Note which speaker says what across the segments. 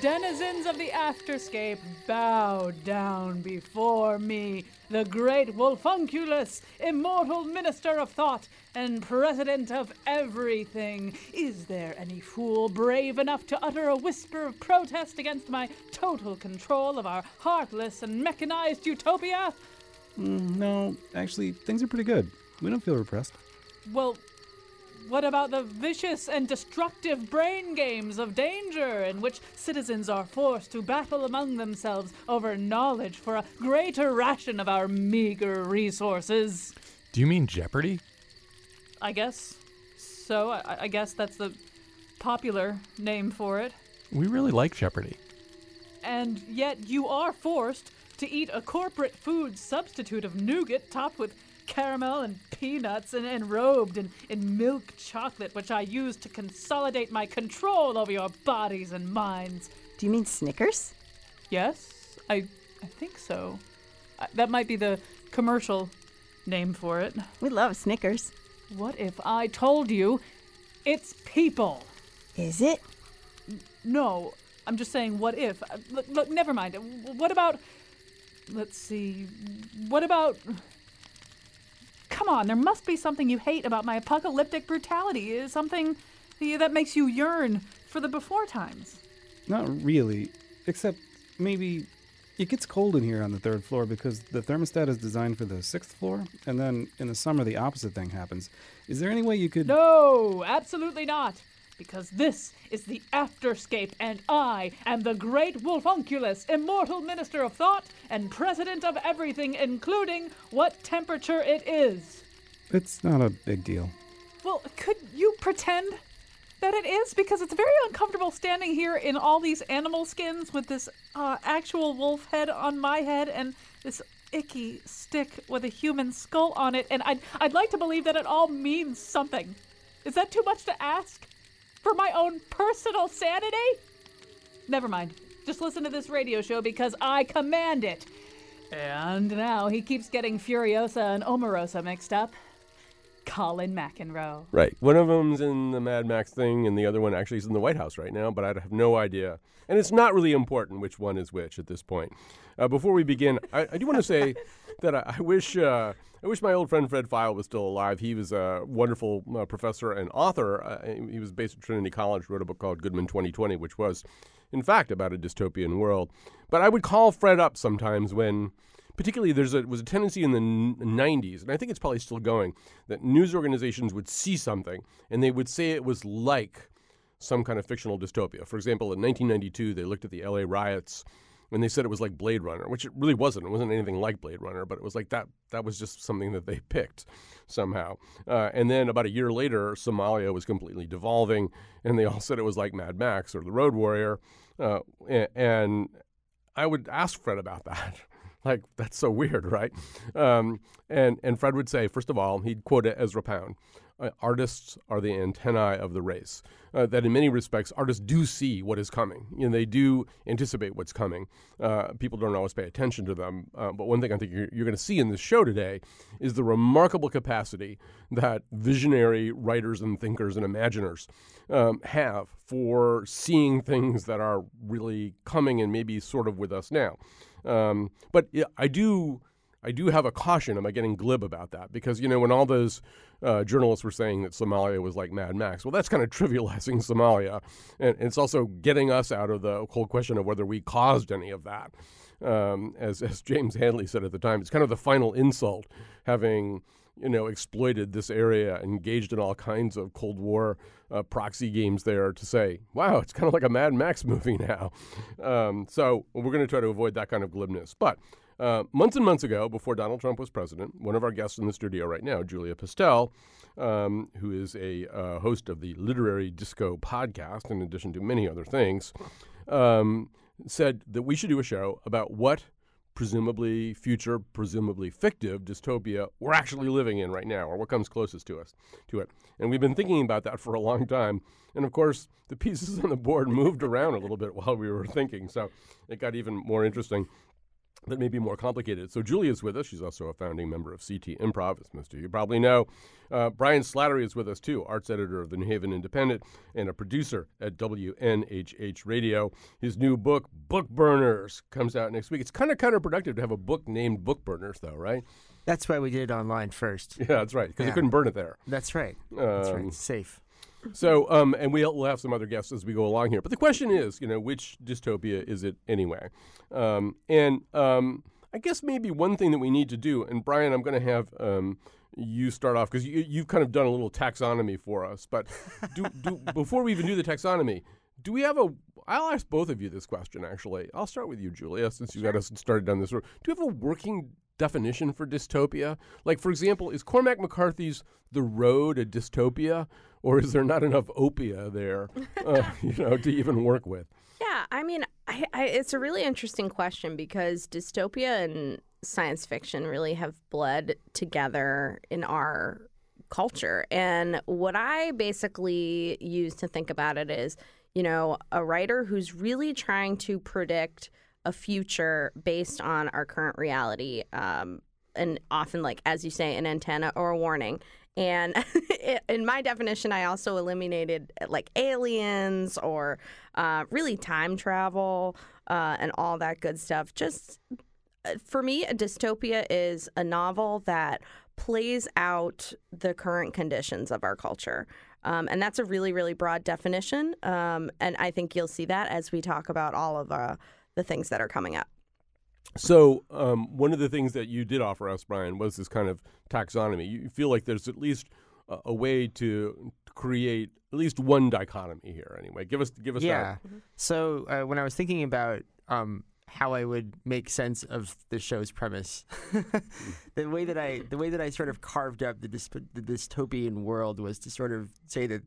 Speaker 1: Denizens of the afterscape, bow down before me, the great Wolfunculus, immortal minister of thought and president of everything. Is there any fool brave enough to utter a whisper of protest against my total control of our heartless and mechanized utopia?
Speaker 2: Mm, no, actually, things are pretty good. We don't feel repressed.
Speaker 1: Well, what about the vicious and destructive brain games of danger in which citizens are forced to battle among themselves over knowledge for a greater ration of our meager resources?
Speaker 3: Do you mean Jeopardy?
Speaker 1: I guess so. I, I guess that's the popular name for it.
Speaker 3: We really like Jeopardy.
Speaker 1: And yet you are forced to eat a corporate food substitute of nougat topped with caramel and peanuts and enrobed in, in milk chocolate, which I use to consolidate my control over your bodies and minds.
Speaker 4: Do you mean Snickers?
Speaker 1: Yes, I, I think so. Uh, that might be the commercial name for it.
Speaker 4: We love Snickers.
Speaker 1: What if I told you it's people?
Speaker 4: Is it?
Speaker 1: No, I'm just saying, what if? Uh, Look, look, never mind. What about. Let's see. What about. Come on, there must be something you hate about my apocalyptic brutality. Something that makes you yearn for the before times.
Speaker 2: Not really, except maybe it gets cold in here on the third floor because the thermostat is designed for the sixth floor, and then in the summer the opposite thing happens. Is there any way you could?
Speaker 1: No, absolutely not. Because this is the afterscape, and I am the great Wolfunculus, immortal minister of thought and president of everything, including what temperature it is.
Speaker 2: It's not a big deal.
Speaker 1: Well, could you pretend that it is? Because it's very uncomfortable standing here in all these animal skins with this uh, actual wolf head on my head and this icky stick with a human skull on it. And I'd, I'd like to believe that it all means something. Is that too much to ask? For my own personal sanity? Never mind. Just listen to this radio show because I command it. And now he keeps getting Furiosa and Omarosa mixed up. Colin McEnroe.
Speaker 5: Right. One of them's in the Mad Max thing, and the other one actually is in the White House right now, but I have no idea. And it's not really important which one is which at this point. Uh, before we begin, I, I do want to say that I, I wish uh, I wish my old friend Fred Pfeil was still alive. He was a wonderful uh, professor and author. Uh, he was based at Trinity College, wrote a book called Goodman 2020, which was, in fact, about a dystopian world. But I would call Fred up sometimes when particularly there's a was a tendency in the n- 90s and i think it's probably still going that news organizations would see something and they would say it was like some kind of fictional dystopia. For example in 1992 they looked at the la riots and they said it was like blade runner which it really wasn't. It wasn't anything like blade runner but it was like that that was just something that they picked somehow. Uh, and then about a year later somalia was completely devolving and they all said it was like mad max or the road warrior. Uh, and, and i would ask fred about that like that's so weird, right? Um, and and Fred would say, first of all, he'd quote Ezra Pound. Uh, artists are the antennae of the race. Uh, that in many respects, artists do see what is coming. You know, they do anticipate what's coming. Uh, people don't always pay attention to them. Uh, but one thing I think you're, you're going to see in this show today is the remarkable capacity that visionary writers and thinkers and imaginers um, have for seeing things that are really coming and maybe sort of with us now. Um, but I do. I do have a caution. Am I getting glib about that? Because you know, when all those uh, journalists were saying that Somalia was like Mad Max, well, that's kind of trivializing Somalia, and, and it's also getting us out of the whole question of whether we caused any of that. Um, as as James Hanley said at the time, it's kind of the final insult, having you know exploited this area, engaged in all kinds of Cold War uh, proxy games there, to say, wow, it's kind of like a Mad Max movie now. Um, so we're going to try to avoid that kind of glibness, but. Uh, months and months ago, before Donald Trump was president, one of our guests in the studio right now, Julia Pistell, um, who is a uh, host of the Literary Disco podcast, in addition to many other things, um, said that we should do a show about what presumably future, presumably fictive dystopia we're actually living in right now, or what comes closest to us to it. And we've been thinking about that for a long time. And of course, the pieces on the board moved around a little bit while we were thinking, so it got even more interesting that may be more complicated. So Julia's with us. She's also a founding member of CT Improv, as most of you probably know. Uh, Brian Slattery is with us too, arts editor of the New Haven Independent and a producer at WNHH Radio. His new book, Book Burners, comes out next week. It's kind of counterproductive to have a book named Book Burners, though, right?
Speaker 6: That's why we did it online first.
Speaker 5: Yeah, that's right, because you couldn't burn it there.
Speaker 6: That's right. That's
Speaker 5: Um,
Speaker 6: right. It's safe.
Speaker 5: So, um, and we'll, we'll have some other guests as we go along here. But the question is, you know, which dystopia is it anyway? Um, and um, I guess maybe one thing that we need to do, and Brian, I'm going to have um, you start off because you, you've kind of done a little taxonomy for us. But do, do, before we even do the taxonomy, do we have a? I'll ask both of you this question. Actually, I'll start with you, Julia, since you got us started down this road. Do you have a working definition for dystopia? Like, for example, is Cormac McCarthy's The Road a dystopia, or is there not enough opia there, uh, you know, to even work with?
Speaker 7: Yeah, I mean, I, I, it's a really interesting question because dystopia and science fiction really have bled together in our culture. And what I basically use to think about it is, you know, a writer who's really trying to predict a future based on our current reality. Um, and often, like, as you say, an antenna or a warning. And in my definition, I also eliminated like aliens or uh, really time travel uh, and all that good stuff. Just uh, for me, a dystopia is a novel that plays out the current conditions of our culture. Um, and that's a really, really broad definition. Um, and I think you'll see that as we talk about all of uh, the things that are coming up.
Speaker 5: So, um, one of the things that you did offer us, Brian, was this kind of taxonomy. You feel like there's at least a, a way to create at least one dichotomy here. Anyway, give us give us
Speaker 6: Yeah.
Speaker 5: that.
Speaker 6: So uh, when I was thinking about um, how I would make sense of the show's premise, the way that I the way that I sort of carved up the, dysp- the dystopian world was to sort of say that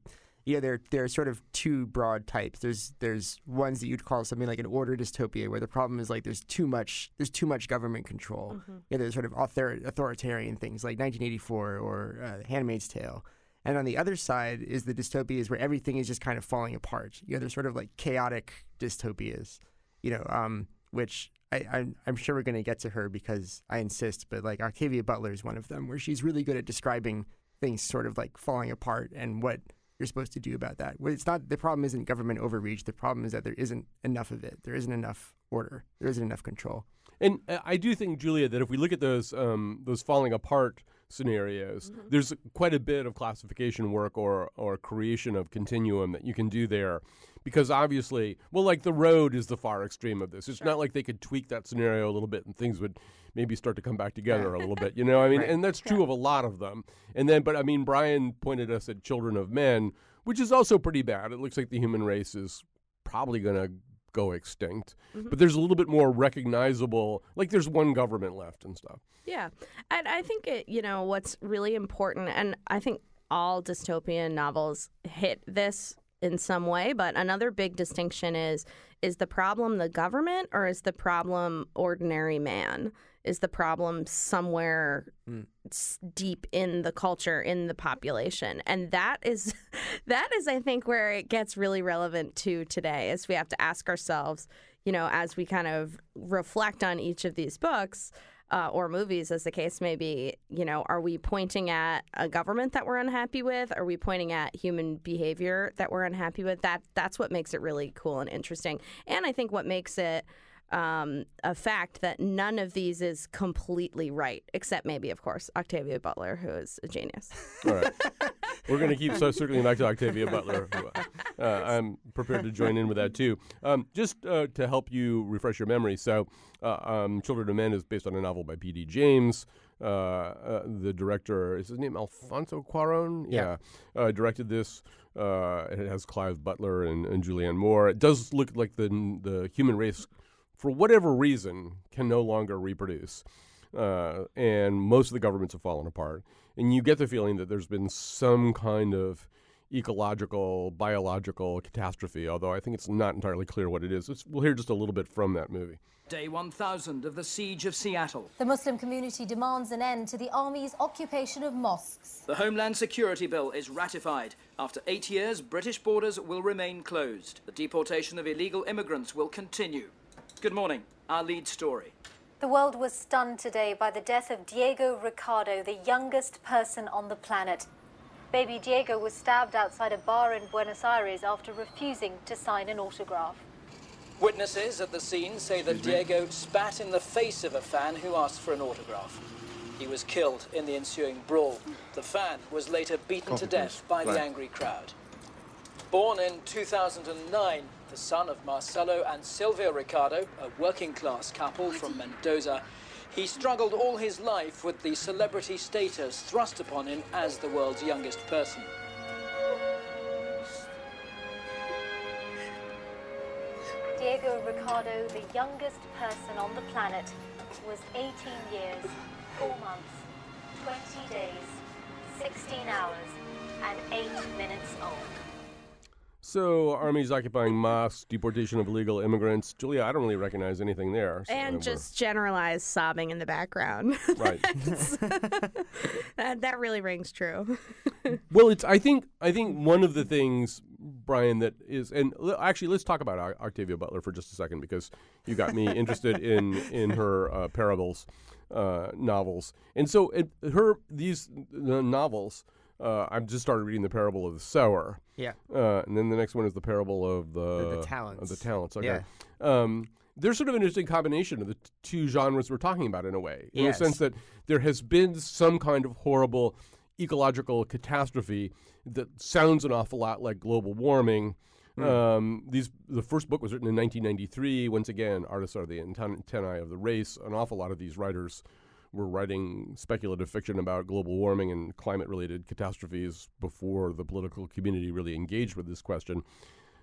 Speaker 6: you know there there are sort of two broad types. There's there's ones that you'd call something like an order dystopia, where the problem is like there's too much there's too much government control. Yeah, there's sort of author- authoritarian things like 1984 or uh, Handmaid's Tale. And on the other side is the dystopias where everything is just kind of falling apart. You know, they're sort of like chaotic dystopias, you know, um, which I, I'm, I'm sure we're going to get to her because I insist, but like Octavia Butler is one of them where she's really good at describing things sort of like falling apart and what you're supposed to do about that. It's not the problem isn't government overreach. The problem is that there isn't enough of it. There isn't enough order. There isn't enough control.
Speaker 5: And uh, I do think, Julia, that if we look at those um, those falling apart scenarios, mm-hmm. there's quite a bit of classification work or or creation of continuum that you can do there, because obviously, well, like the road is the far extreme of this. It's not like they could tweak that scenario a little bit and things would maybe start to come back together a little bit. You know, I mean,
Speaker 6: Right.
Speaker 5: and that's true of a lot of them. And then, but I mean, Brian pointed us at Children of Men, which is also pretty bad. It looks like the human race is probably going to go extinct. But mm-hmm. there's a little bit more recognizable, like there's one government left and stuff.
Speaker 7: Yeah. And I think it, you know, what's really important, and I think all dystopian novels hit this in some way, but another big distinction is is the problem the government or is the problem ordinary man? Is the problem somewhere s- deep in the culture, in the population? And that is that is I think where it gets really relevant to today is we have to ask ourselves, you know, as we kind of reflect on each of these books, uh, or movies, as the case may be, you know, are we pointing at a government that we're unhappy with? Are we pointing at human behavior that we're unhappy with? That that's what makes it really cool and interesting. And I think what makes it um, a fact that none of these is completely right, except maybe, of course, Octavia Butler, who is a genius.
Speaker 5: All right. We're going to keep so circling back to Octavia Butler. who, Uh, I'm prepared to join in with that too. Um, just uh, to help you refresh your memory, so uh, um, Children of Men is based on a novel by P.D. James. Uh, uh, the director is his name Alfonso Cuarón.
Speaker 6: Yeah.
Speaker 5: uh, directed this. Uh, it has Clive Butler and, and Julianne Moore. It does look like the the human race, for whatever reason, can no longer reproduce uh, and most of the governments have fallen apart. And you get the feeling that there's been some kind of ecological, biological catastrophe, although I think it's not entirely clear what it is. Let's, we'll hear just a little bit from that movie.
Speaker 8: Day 1000 of the Siege of Seattle.
Speaker 9: The Muslim community demands an end to the army's occupation of mosques.
Speaker 8: The Homeland Security Bill is ratified. After eight years, British borders will remain closed. The deportation of illegal immigrants will continue. Good morning. Our lead story.
Speaker 9: The world was stunned today by the death of Diego Ricardo, the youngest person on the planet. Baby Diego was stabbed outside a bar in Buenos Aires after refusing to sign an autograph.
Speaker 8: Witnesses at the scene say that Diego spat in the face of a fan who asked for an autograph. He was killed in the ensuing brawl. The fan was later beaten to death by the angry crowd. Born in 2009, the son of Marcelo and Silvia Ricardo, a working class couple from Mendoza, he struggled all his life with the celebrity status thrust upon him as the world's youngest person.
Speaker 9: Diego Ricardo, the youngest person on the planet, was 18 years, 4 months, 20 days, 16 hours, and 8 minutes old.
Speaker 5: So, armies occupying mosques, deportation of illegal immigrants. Julia, I don't really recognize anything there. so
Speaker 7: And just generalized sobbing in the background.
Speaker 5: Right.
Speaker 7: that, that really rings true.
Speaker 5: well, it's. I think. I think one of the things, Brian, that is, and l- actually, let's talk about Oc- Octavia Butler for just a second because you got me interested in in her uh, parables uh, novels, and so it, her these uh, novels. Uh, I've just started reading the parable of the sower.
Speaker 6: Yeah.
Speaker 5: Uh, and then the next one is the parable of the,
Speaker 6: the talents.
Speaker 5: Of the talents. Okay.
Speaker 6: Yeah.
Speaker 5: Um, there's sort of an interesting combination of the t- two genres we're talking about in a way, in
Speaker 6: Yes.
Speaker 5: the sense that there has been some kind of horrible ecological catastrophe that sounds an awful lot like global warming. Um, these the first book was written in 1993. Once again, artists are the antennae of the race. An awful lot of these writers were writing speculative fiction about global warming and climate-related catastrophes before the political community really engaged with this question.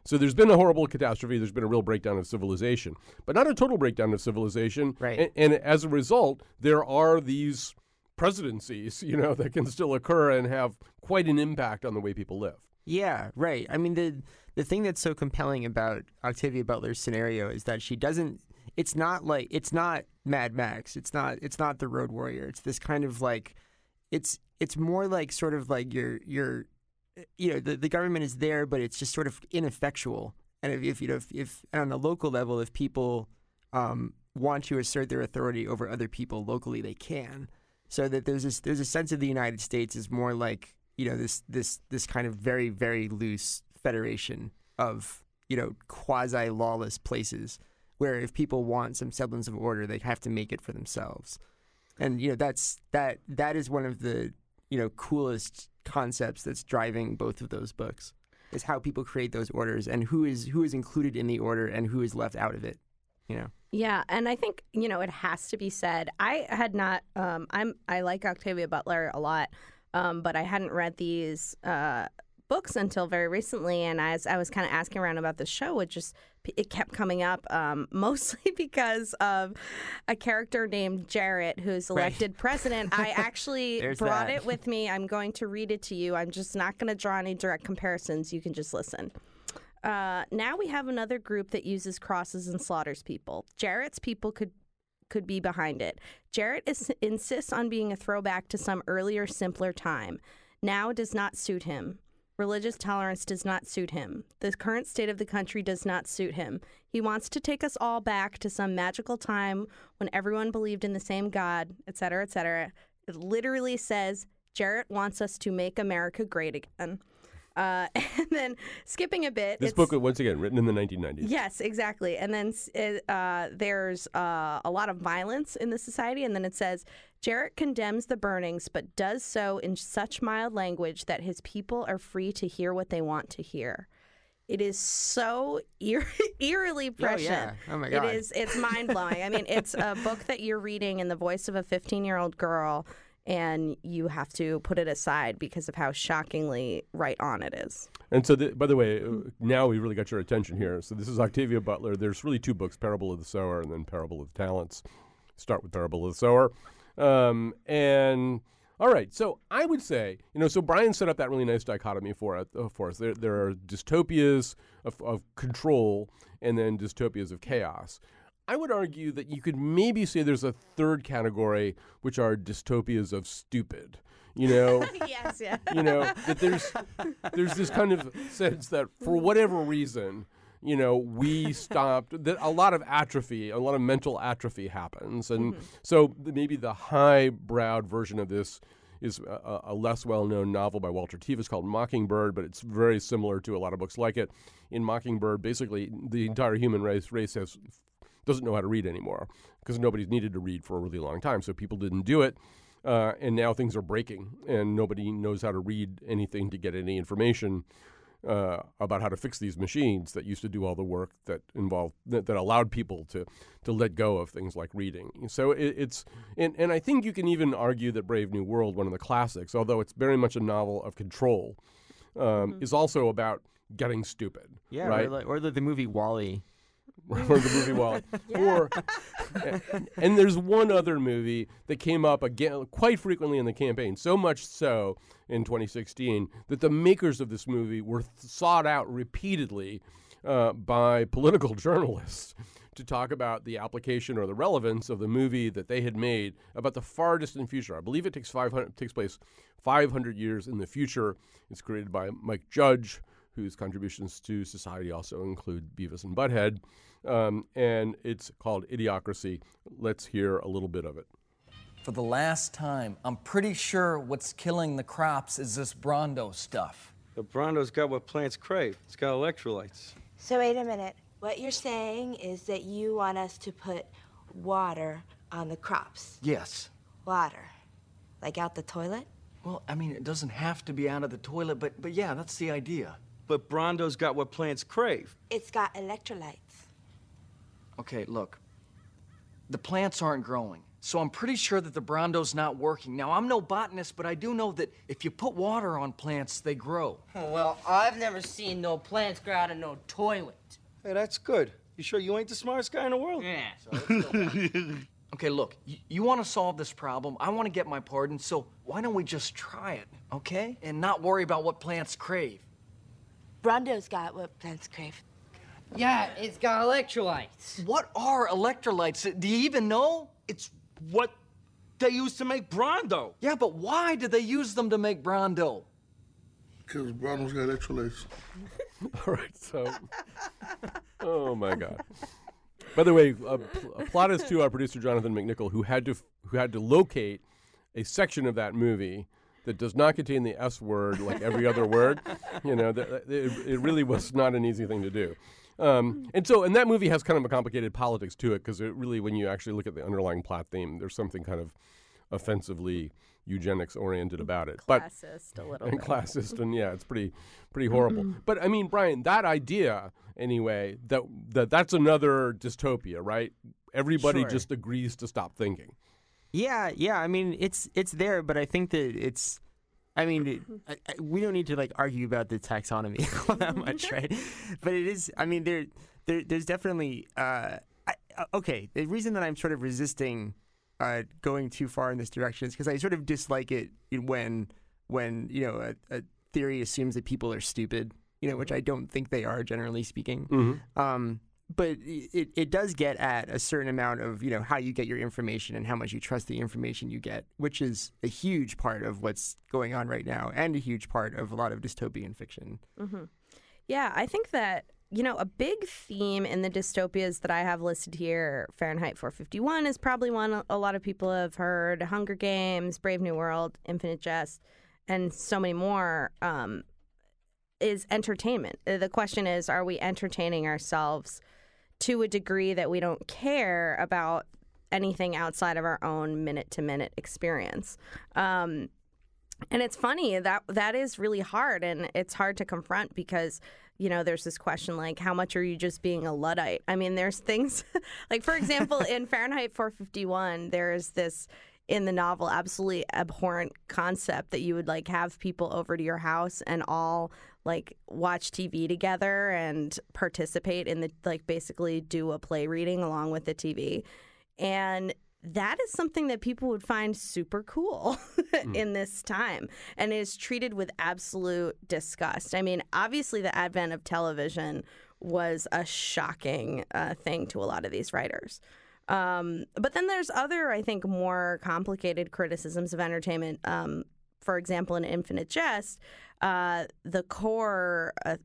Speaker 5: So there's been a horrible catastrophe. There's been a real breakdown of civilization, but not a total breakdown of civilization.
Speaker 6: Right.
Speaker 5: And, and as a result, there are these presidencies, you know, that can still occur and have quite an impact on the way people live.
Speaker 6: Yeah, right. I mean the the thing that's so compelling about Octavia Butler's scenario is that she doesn't it's not like it's not Mad Max. It's not it's not the Road Warrior. It's this kind of like it's it's more like sort of like your your you know the, the government is there but it's just sort of ineffectual. And if, if you know if, if on a local level if people um, want to assert their authority over other people locally they can. So that there's this there's a sense of the United States is more like you know this this this kind of very very loose federation of you know quasi lawless places where if people want some semblance of order they have to make it for themselves and you know that's that that is one of the you know coolest concepts that's driving both of those books is how people create those orders and who is who is included in the order and who is left out of it you know
Speaker 7: Yeah, and I think you know it has to be said. I had not. Um, I'm. I like Octavia Butler a lot, um, but I hadn't read these uh, books until very recently. And as I was kind of asking around about the show, it just it kept coming up, um, mostly because of a character named Jarrett who's
Speaker 6: Right.
Speaker 7: elected president. I actually brought
Speaker 6: that.
Speaker 7: it with me. I'm going to read it to you. I'm just not going to draw any direct comparisons. You can just listen. Uh, now we have another group that uses crosses and slaughters people. Jarrett's people could could be behind it. Jarrett is, insists on being a throwback to some earlier, simpler time. Now does not suit him. Religious tolerance does not suit him. The current state of the country does not suit him. He wants to take us all back to some magical time when everyone believed in the same God, et cetera, et cetera. It literally says Jarrett wants us to make America great again. Uh, and then skipping a bit,
Speaker 5: This
Speaker 7: it's-
Speaker 5: book, once again, written in the 1990s.
Speaker 7: Yes, exactly. And then uh, there's uh, a lot of violence in the society. And then it says Jarrett condemns the burnings, but does so in such mild language that his people are free to hear what they want to hear. It is so eer- eerily prescient.
Speaker 6: yeah. Oh my God.
Speaker 7: It is. It's mind blowing. I mean, it's a book that you're reading in the voice of a 15 year old girl, and you have to put it aside because of how shockingly right on it is.
Speaker 5: And so, the, by the way, uh, now we really got your attention here. So this is Octavia Butler. There's really two books: Parable of the Sower and then Parable of the Talents. Start with Parable of the Sower, um, and All right, so I would say, you know, so Brian set up that really nice dichotomy for, us- uh, for us. There, there are dystopias of, of control and then dystopias of chaos. I would argue that you could maybe say there's a third category, which are dystopias of stupid. You know,
Speaker 7: yes, yeah.
Speaker 5: you know that there's there's this kind of sense that for whatever reason you know we stopped that a lot of atrophy a lot of mental atrophy happens and mm-hmm. so maybe the high browed version of this is a, a less well-known novel by Walter Tevis called Mockingbird, but it's very similar to a lot of books like it. In Mockingbird, basically the entire human race race has doesn't know how to read anymore because nobody's needed to read for a really long time. So people didn't do it. Uh, and now things are breaking, and nobody knows how to read anything to get any information uh, about how to fix these machines that used to do all the work that involved that, that allowed people to to let go of things like reading. So it, it's and, and I think you can even argue that Brave New World, one of the classics, although it's very much a novel of control, um, is also about getting stupid.
Speaker 6: Yeah,
Speaker 5: right.
Speaker 6: or, like, or the, the movie WALL-E.
Speaker 5: or the movie WALL-E. Or and there's one other movie that came up again quite frequently in the campaign, so much so in 2016 that the makers of this movie were sought out repeatedly uh, by political journalists to talk about the application or the relevance of the movie that they had made about the far distant future. I believe it takes 500 takes place 500 years in the future. It's created by Mike Judge, whose contributions to society also include Beavis and Butthead, um, and it's called Idiocracy. Let's hear a little bit of it.
Speaker 10: For the last time, I'm pretty sure what's killing the crops is this Brawndo stuff.
Speaker 11: The Brawndo's got what plants crave. It's got electrolytes.
Speaker 12: So wait a minute. What you're saying is that you want us to put water on the crops.
Speaker 10: Yes.
Speaker 12: Water. Like out the toilet?
Speaker 10: Well, I mean, it doesn't have to be out of the toilet, but but yeah, that's the idea.
Speaker 11: But Brawndo's got what plants crave.
Speaker 12: It's got electrolytes.
Speaker 10: Okay, look. The plants aren't growing, so I'm pretty sure that the Brawndo's not working. Now, I'm no botanist, but I do know that if you put water on plants, they grow.
Speaker 13: Well, I've never seen no plants grow out of no toilet.
Speaker 11: Hey, that's good. You sure you ain't the smartest guy in the world?
Speaker 13: Yeah.
Speaker 10: Okay, look, y- you want to solve this problem. I want to get my pardon, so why don't we just try it, okay? And not worry about what plants crave.
Speaker 12: Brawndo's got what plants crave.
Speaker 13: Yeah, it's got electrolytes.
Speaker 10: What are electrolytes? Do you even know?
Speaker 11: It's what they used to make Brawndo.
Speaker 10: Yeah, but why did they use them to make Brawndo?
Speaker 14: Because Brawndo's got electrolytes.
Speaker 5: All right, so. oh my God. By the way, uh, pl- applaud us to our producer Jonathan McNicol, who had to f- who had to locate a section of that movie that does not contain the S word like every other word. You know, that, that- it, it really was not an easy thing to do. Um, and so, and that movie has kind of a complicated politics to it because it really, when you actually look at the underlying plot theme, there's something kind of offensively eugenics oriented about it. But
Speaker 7: Classist a little
Speaker 5: and
Speaker 7: bit.
Speaker 5: classist, and yeah, it's pretty pretty horrible. but I mean, Brian, that idea anyway that that that's another dystopia, right? Everybody
Speaker 6: Sure.
Speaker 5: just agrees to stop thinking.
Speaker 6: Yeah, yeah. I mean, it's it's there, but I think that it's. I mean, I, I, we don't need to like argue about the taxonomy all that much, right? But it is. I mean, there, there there's definitely. Uh, I, uh, okay, the reason that I'm sort of resisting uh, going too far in this direction is because I sort of dislike it when when you know a, a theory assumes that people are stupid, you know, which I don't think they are generally speaking.
Speaker 5: Mhm.
Speaker 6: Um, but it, it does get at a certain amount of you know how you get your information and how much you trust the information you get, which is a huge part of what's going on right now and a huge part of a lot of dystopian fiction.
Speaker 7: hmm Yeah, I think that, you know, a big theme in the dystopias that I have listed here, Fahrenheit 451 is probably one a lot of people have heard, Hunger Games, Brave New World, Infinite Jest, and so many more, um, is entertainment. Uh, The question is, are we entertaining ourselves to a degree that we don't care about anything outside of our own minute to minute experience? Um, and it's funny that that is really hard and it's hard to confront because you know there's this question like how much are you just being a luddite i mean there's things like for example in fahrenheit 451 there's this in the novel absolutely abhorrent concept that you would like have people over to your house and all like watch tv together and participate in the like basically do a play reading along with the tv and that is something that people would find super cool in this time and is treated with absolute disgust. I mean, obviously, the advent of television was a shocking uh, thing to a lot of these writers. Um, but then there's other, I think, more complicated criticisms of entertainment. Um, for example, in Infinite Jest, uh, the core uh,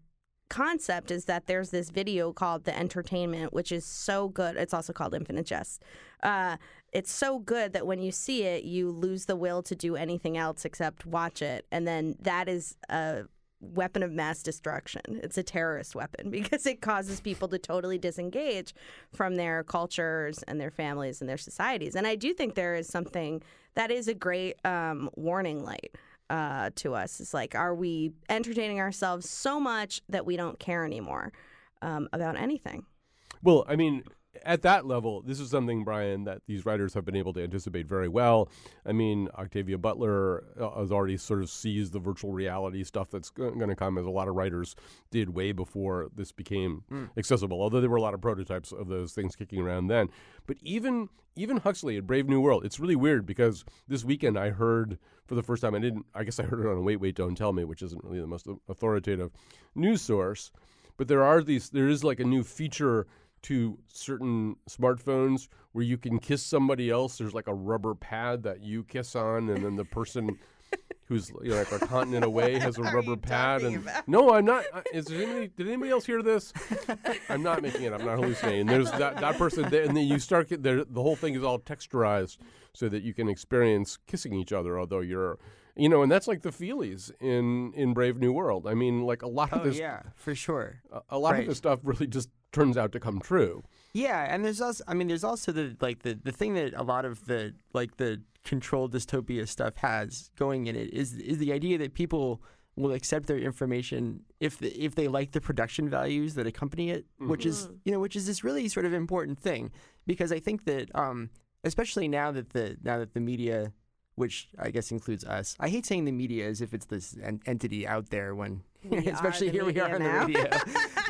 Speaker 7: concept is that there's this video called The Entertainment, which is so good. It's also called Infinite Jest. Uh, it's so good that when you see it, you lose the will to do anything else except watch it. And then that is a weapon of mass destruction. It's a terrorist weapon because it causes people to totally disengage from their cultures and their families and their societies. And I do think there is something that is a great um, warning light. Uh, to us, it's like, are we entertaining ourselves so much that we don't care anymore um, about anything?
Speaker 5: Well, I mean, at that level, this is something, Brian, that these writers have been able to anticipate very well. I mean, Octavia Butler uh, has already sort of seized the virtual reality stuff that's going to come, as a lot of writers did way before this became
Speaker 6: Mm.
Speaker 5: accessible. Although there were a lot of prototypes of those things kicking around then. But even even Huxley at Brave New World, it's really weird because this weekend I heard for the first time. I didn't. I guess I heard it on Wait Wait Don't Tell Me, which isn't really the most authoritative news source. But there are these. There is like a new feature to certain smartphones where you can kiss somebody else. There's like a rubber pad that you kiss on, and then the person who's you know, like a continent away has a rubber pad. And no, I'm not. I- Is there anybody? Did anybody else hear this? I'm not making it. I'm not hallucinating. There's that that person, there, and then you start get there. The whole thing is all texturized so that you can experience kissing each other, although you're. You know, and that's like the feelies in in Brave New World. I mean, like a lot of
Speaker 6: Oh
Speaker 5: this,
Speaker 6: yeah, for sure.
Speaker 5: a, a lot
Speaker 6: Right.
Speaker 5: of this stuff really just turns out to come true.
Speaker 6: Yeah, and there's also I mean there's also the like the the thing that a lot of the like the controlled dystopia stuff has going in it is is the idea that people will accept their information if the, if they like the production values that accompany it, which is you know which is this really sort of important thing because I think that um especially now that the now that the media which I guess includes us. I hate saying the media as if it's this en- entity out there when especially
Speaker 7: the
Speaker 6: here we are
Speaker 7: media
Speaker 6: on the radio.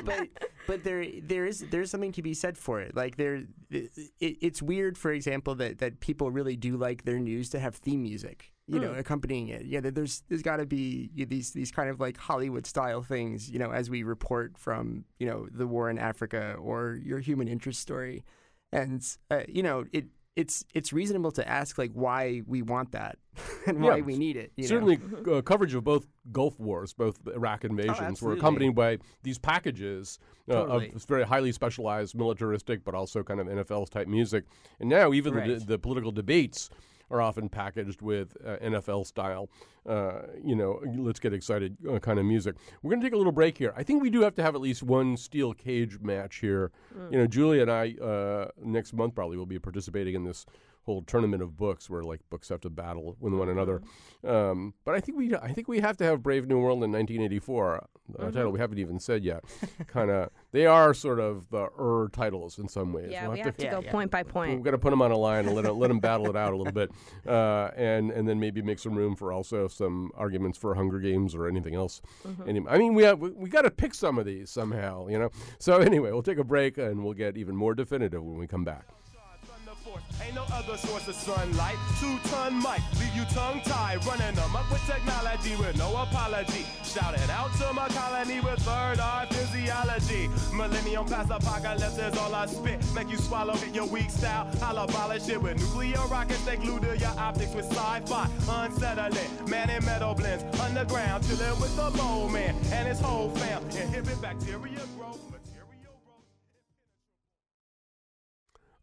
Speaker 6: but but there there is there's something to be said for it. Like there, it, it's weird, for example, that that people really do like their news to have theme music, you know,
Speaker 7: Mm.
Speaker 6: accompanying it. Yeah, there's there's got to be these these kind of like Hollywood style things, you know, as we report from you know the war in Africa or your human interest story, and uh, you know it. It's it's reasonable to ask like why we want that and why
Speaker 5: Yeah,
Speaker 6: we need it. You know?
Speaker 5: Certainly, uh, coverage of both Gulf wars, both Iraq invasions, were accompanied by these packages uh,
Speaker 6: Totally.
Speaker 5: of very highly specialized, militaristic, but also kind of NFL type music. And now, even the, the political debates are often packaged with uh, NFL style, uh, you know, let's get excited uh, kind of music. We're going to take a little break here. I think we do have to have at least one steel cage match here.
Speaker 7: Mm.
Speaker 5: You know, Julia and I uh, next month probably will be participating in this whole tournament of books where like books have to battle with one another. Um, but I think we I think we have to have Brave New World in 1984. Uh,
Speaker 7: Mhm.
Speaker 5: title we haven't even said yet. kind of they are sort of the er titles in some ways.
Speaker 7: Yeah,
Speaker 5: We'll
Speaker 7: we have to go point by point.
Speaker 5: We've got to put them on a line and let them, let them battle it out a little bit, uh, and and then maybe make some room for also some arguments for Hunger Games or anything else.
Speaker 7: Mhm.
Speaker 5: Any- I mean, we have we, we got to pick some of these somehow, you know. So anyway, we'll take a break and we'll get even more definitive when we come back.
Speaker 15: Ain't no other source of sunlight. Two ton mic, leave you tongue tied. Running them up with technology with no apology. Shouting out to my colony with third eye physiology. Millennium past apocalypse is all I spit. Make you swallow it, your weak style. I'll abolish it with nuclear rockets. They glue to your optics with sci fi. Unsettling, man in metal blends. Underground, chilling with the mole man and his whole fam. Inhibit bacteria growth.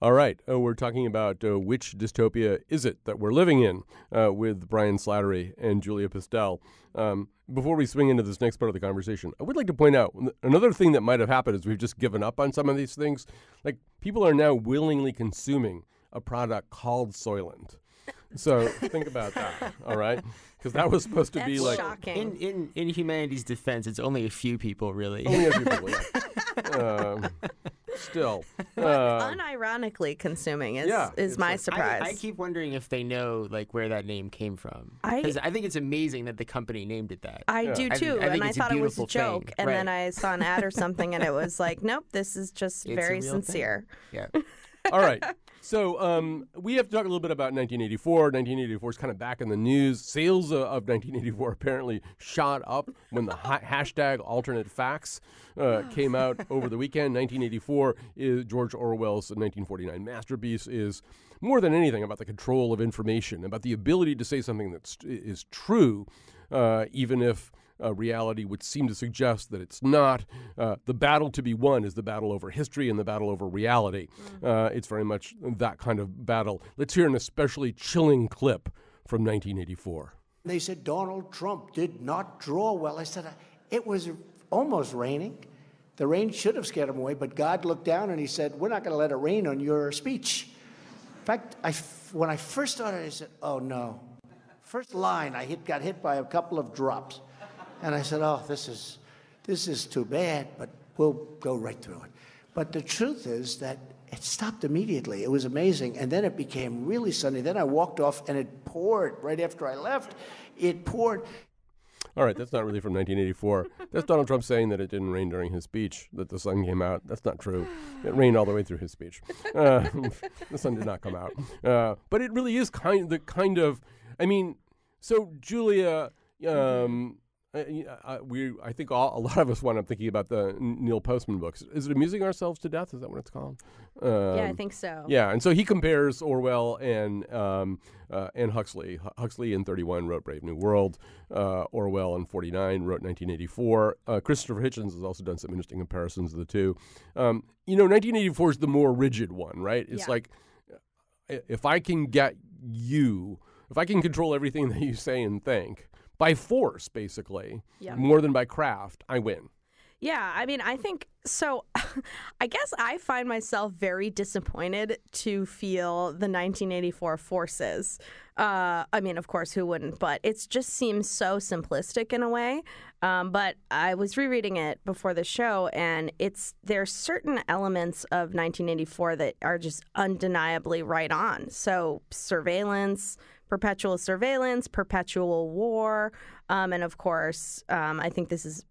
Speaker 5: All right, uh, we're talking about uh, which dystopia is it that we're living in uh, with Brian Slattery and Julia Pistell. Um, before we swing into this next part of the conversation, I would like to point out another thing that might have happened is we've just given up on some of these things. Like people are now willingly consuming a product called Soylent. So think about that, all right? Because that was supposed to be like shocking.
Speaker 6: In, in in humanity's defense, it's only a few people really.
Speaker 5: Only a few people, yeah. um, still.
Speaker 7: But
Speaker 5: Uh,
Speaker 7: unironically consuming is
Speaker 5: yeah,
Speaker 7: is my
Speaker 5: like-
Speaker 7: surprise.
Speaker 6: I, I keep wondering if they know like where that name came from.
Speaker 7: I-
Speaker 6: 'Cause I think it's amazing that the company named it that.
Speaker 7: I do too,
Speaker 6: I think
Speaker 7: and I thought it was a joke,
Speaker 6: thing.
Speaker 7: and then I saw an ad or something, and it was like, nope, this is just
Speaker 6: It's
Speaker 7: very
Speaker 6: real thing.
Speaker 7: sincere.
Speaker 6: Yeah.
Speaker 5: All right. So um, we have to talk a little bit about 1984. 1984 is kind of back in the news. Sales uh, of 1984 apparently shot up when the ha- hashtag alternate facts uh, came out over the weekend. 1984 is George Orwell's 1949 masterpiece is more than anything about the control of information, about the ability to say something that is true, uh, even if uh, reality would seem to suggest that it's not. Uh, the battle to be won is the battle over history and the battle over reality. Uh, it's very much that kind of battle. Let's hear an especially chilling clip from 1984.
Speaker 16: They said Donald Trump did not draw well. I said, it was almost raining. The rain should have scared him away, but God looked down and he said, We're not going to let it rain on your speech. In fact, I, when I first started, I said, Oh no. First line, I hit, got hit by a couple of drops. And I said, oh, this is, this is too bad, but we'll go right through it. But the truth is that it stopped immediately. It was amazing. And then it became really sunny. Then I walked off and it poured right after I left. It poured.
Speaker 5: All right, that's not really from 1984. That's Donald Trump saying that it didn't rain during his speech, that the sun came out. That's not true. It rained all the way through his speech. Uh, the sun did not come out. Uh, but it really is kind the kind of, I mean, so Julia, um, uh, uh, we, I think all, a lot of us wind up thinking about the Neil Postman books. Is it Amusing Ourselves to Death? Is that what it's called?
Speaker 7: Um, yeah, I um, think so.
Speaker 5: Yeah, and so he compares Orwell and um, uh, and Huxley. Huxley in 31 wrote Brave New World. Uh, Orwell in 49 wrote 1984. Uh, Christopher Hitchens has also done some interesting comparisons of the two. Um, you know, 1984 is the more rigid one, right? It's
Speaker 7: yeah.
Speaker 5: like if I can get you, if I can control everything that you say and think by force, basically,
Speaker 7: yeah.
Speaker 5: more than by craft, I win.
Speaker 7: Yeah, I mean, I think so. I guess I find myself very disappointed to feel the 1984 forces. Uh, I mean, of course, who wouldn't? But it just seems so simplistic in a way. Um, but I was rereading it before the show, and it's there are certain elements of 1984 that are just undeniably right on. So surveillance, perpetual surveillance, perpetual war, um, and of course, um, I think this is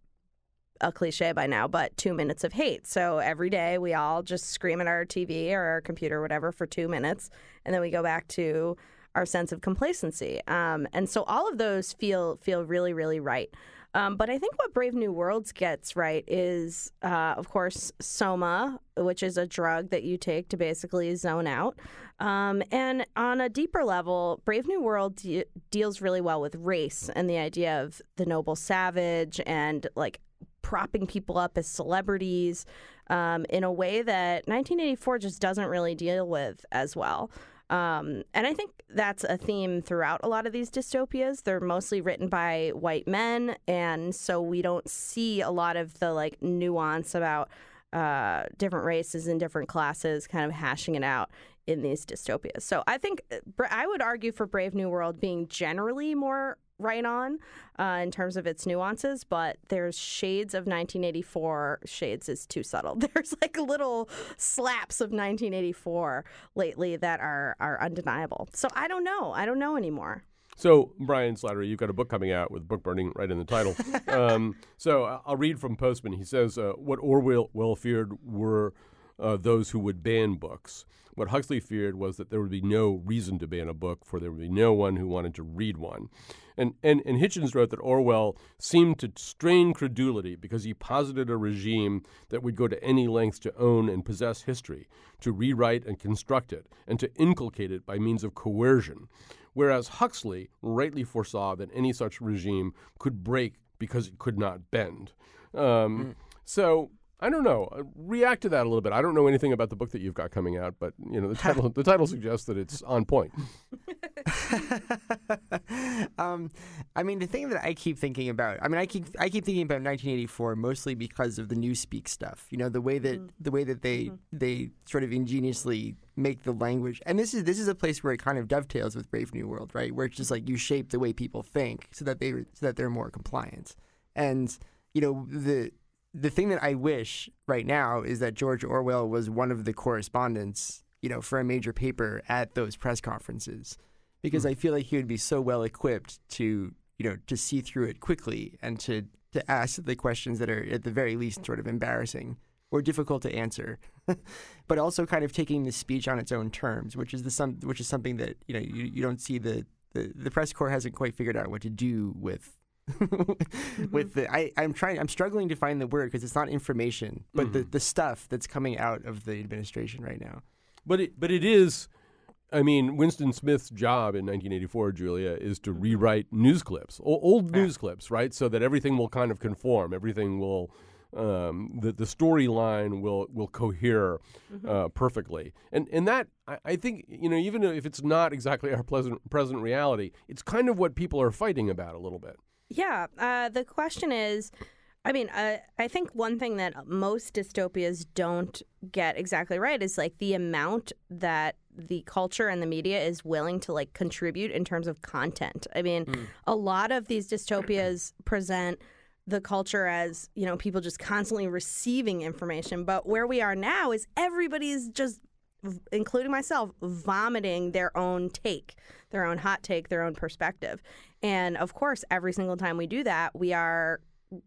Speaker 7: a cliche by now, but two minutes of hate. So every day we all just scream at our TV or our computer or whatever for two minutes, and then we go back to our sense of complacency. Um, and so all of those feel feel really really right. Um, but I think what Brave New Worlds gets right is, uh, of course, Soma, which is a drug that you take to basically zone out. Um, and on a deeper level, Brave New World de- deals really well with race and the idea of the noble savage and like propping people up as celebrities um, in a way that 1984 just doesn't really deal with as well. Um, and I think that's a theme throughout a lot of these dystopias. They're mostly written by white men, and so we don't see a lot of the like nuance about uh, different races and different classes kind of hashing it out in these dystopias. So I think uh, I would argue for Brave New World being generally more right on uh, in terms of its nuances, but there's shades of 1984. Shades is too subtle. There's like little slaps of 1984 lately that are are undeniable. So I don't know. I don't know anymore.
Speaker 5: So, Brian Slattery, you've got a book coming out with book burning right in the title. um, so, uh, I'll read from Postman. He says, uh, What Orwell well feared were uh, those who would ban books. What Huxley feared was that there would be no reason to ban a book, for there would be no one who wanted to read one. And, and, and Hitchens wrote that Orwell seemed to strain credulity because he posited a regime that would go to any lengths to own and possess history, to rewrite and construct it, and to inculcate it by means of coercion. Whereas Huxley rightly foresaw that any such regime could break because it could not bend. Um, mm. So I don't know. Uh, react to that a little bit. I don't know anything about the book that you've got coming out, but you know the title. the title suggests that it's on point.
Speaker 6: um, I mean, the thing that I keep thinking about. I mean, I keep I keep thinking about 1984 mostly because of the newspeak stuff. You know, the way that mm. the way that they mm-hmm. they sort of ingeniously make the language. And this is this is a place where it kind of dovetails with Brave New World, right? Where it's just like you shape the way people think so that they so that they're more compliant. And you know the the thing that I wish right now is that George Orwell was one of the correspondents, you know, for a major paper at those press conferences, because mm. I feel like he would be so well equipped to, you know, to see through it quickly and to to ask the questions that are at the very least sort of embarrassing. or difficult to answer, but also kind of taking the speech on its own terms, which is the some which is something that you know you, you don't see the, the the press corps hasn't quite figured out what to do with. with the I, I'm trying I'm struggling to find the word because it's not information, but the, the stuff that's coming out of the administration right now.
Speaker 5: But it, but it is. I mean, Winston Smith's job in 1984, Julia, is to rewrite news clips, o- old news clips, right? So that everything will kind of conform, everything will, um, the the storyline will will cohere uh, perfectly, and and that I, I think you know even if it's not exactly our pleasant present reality, it's kind of what people are fighting about a little bit.
Speaker 7: Yeah. Uh, the question is I mean, uh, I think one thing that most dystopias don't get exactly right is like the amount that the culture and the media is willing to like contribute in terms of content. I mean, a lot of these dystopias present the culture as, you know, people just constantly receiving information, but where we are now is everybody's just including myself, vomiting their own take, their own hot take, their own perspective. And of course, every single time we do that, we are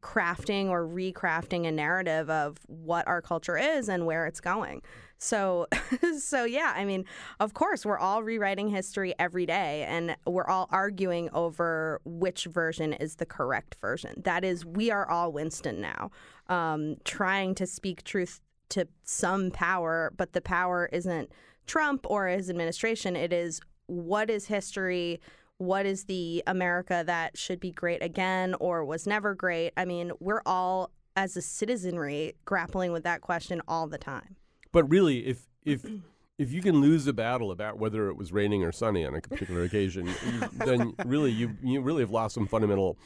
Speaker 7: crafting or recrafting a narrative of what our culture is and where it's going. So so yeah, I mean, of course, we're all rewriting history every day and we're all arguing over which version is the correct version. That is we are all Winston now. Um, trying to speak truth to some power, but the power isn't Trump or his administration. It is what is history? What is the America that should be great again or was never great? I mean, we're all, as a citizenry, grappling with that question all the time.
Speaker 5: But really, if if if you can lose a battle about whether it was raining or sunny on a particular occasion, then really you you really have lost some fundamental,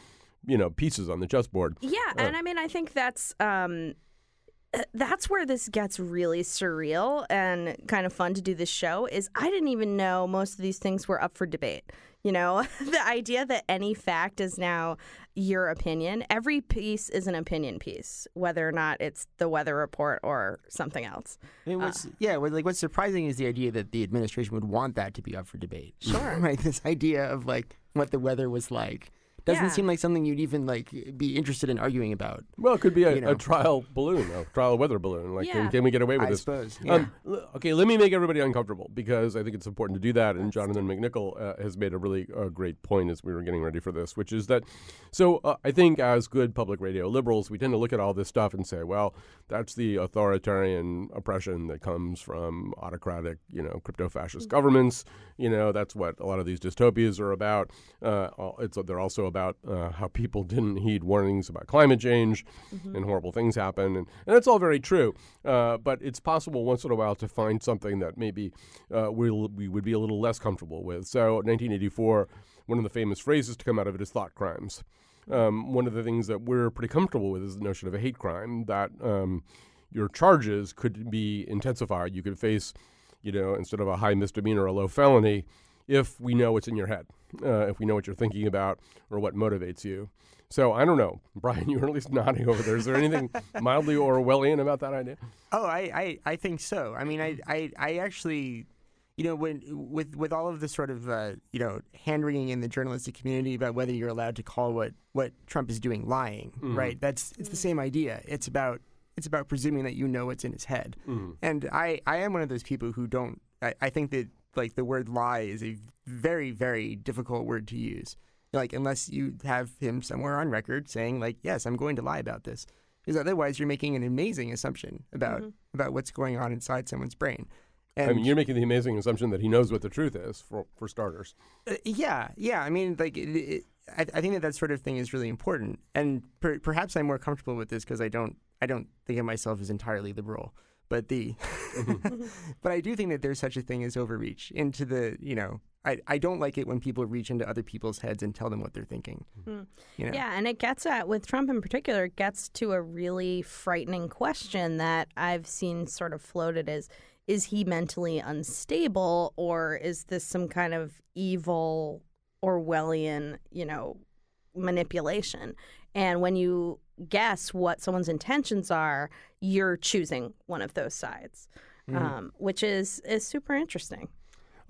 Speaker 5: you know, pieces on the chessboard.
Speaker 7: Yeah,
Speaker 5: Uh,
Speaker 7: and I mean, I think that's um, uh, that's where this gets really surreal and kind of fun to do this show. Is I didn't even know most of these things were up for debate. You know, the idea that any fact is now your opinion. Every piece is an opinion piece, whether or not it's the weather report or something else.
Speaker 6: I mean, what's, uh. yeah, what, like what's surprising is the idea that the administration would want that to be up for debate.
Speaker 7: Sure.
Speaker 6: right. This idea of like what the weather was like doesn't
Speaker 7: Yeah.
Speaker 6: seem like something you'd even like be interested in arguing about.
Speaker 5: Well, it could be a,
Speaker 6: You know.
Speaker 5: a trial balloon, a trial weather balloon. Like, can,
Speaker 6: Yeah.
Speaker 5: can we get away with
Speaker 6: I
Speaker 5: this?
Speaker 6: suppose,
Speaker 5: Um, l- okay, let me make everybody uncomfortable because I think it's important to do that. And Jonathan McNicol uh, has made a really uh, great point as we were getting ready for this, which is that. So uh, I think as good public radio liberals, we tend to look at all this stuff and say, well, that's the authoritarian oppression that comes from autocratic, you know, crypto-fascist governments. You know, that's what a lot of these dystopias are about. Uh, it's they're also about uh, how people didn't heed warnings about climate change and horrible things happen, and, and that's all very true. Uh, but it's possible once in a while to find something that maybe uh, we'll, we would be a little less comfortable with. So, 1984, one of the famous phrases to come out of it is thought crimes. Um, one of the things that we're pretty comfortable with is the notion of a hate crime that um, your charges could be intensified. You could face, you know, instead of a high misdemeanor, a low felony, if we know what's in your head, uh, if we know what you're thinking about or what motivates you. So I don't know, Brian. You were at least nodding over there. Is there anything mildly Orwellian about that idea?
Speaker 6: Oh, I, I, I think so. I mean, I, I, I actually, you know, when with with all of the sort of uh, you know hand wringing in the journalistic community about whether you're allowed to call what what Trump is doing lying,
Speaker 5: Mhm.
Speaker 6: right? That's it's the same idea. It's about it's about presuming that you know what's in his head.
Speaker 5: Mhm.
Speaker 6: And I, I am one of those people who don't. I, I think that like the word lie is a very very difficult word to use. Like unless you have him somewhere on record saying like, yes, I'm going to lie about this. Because otherwise, you're making an amazing assumption about
Speaker 5: Mhm.
Speaker 6: about what's going on inside someone's brain. And
Speaker 5: I mean, you're making the amazing assumption that he knows what the truth is, for for starters.
Speaker 6: Uh, yeah, yeah. I mean, like, it, it, I, I think that that sort of thing is really important, and per, perhaps I'm more comfortable with this because I don't, I don't think of myself as entirely liberal. But the, but I do think that there's such a thing as overreach into the, you know, I, I don't like it when people reach into other people's heads and tell them what they're thinking.
Speaker 7: Mm.
Speaker 6: You know?
Speaker 7: Yeah, and it gets at, with Trump in particular, it gets to a really frightening question that I've seen sort of floated as is he mentally unstable or is this some kind of evil Orwellian, you know, manipulation? And when you guess what someone's intentions are, you're choosing one of those sides,
Speaker 5: Mhm.
Speaker 7: um, which is is super interesting.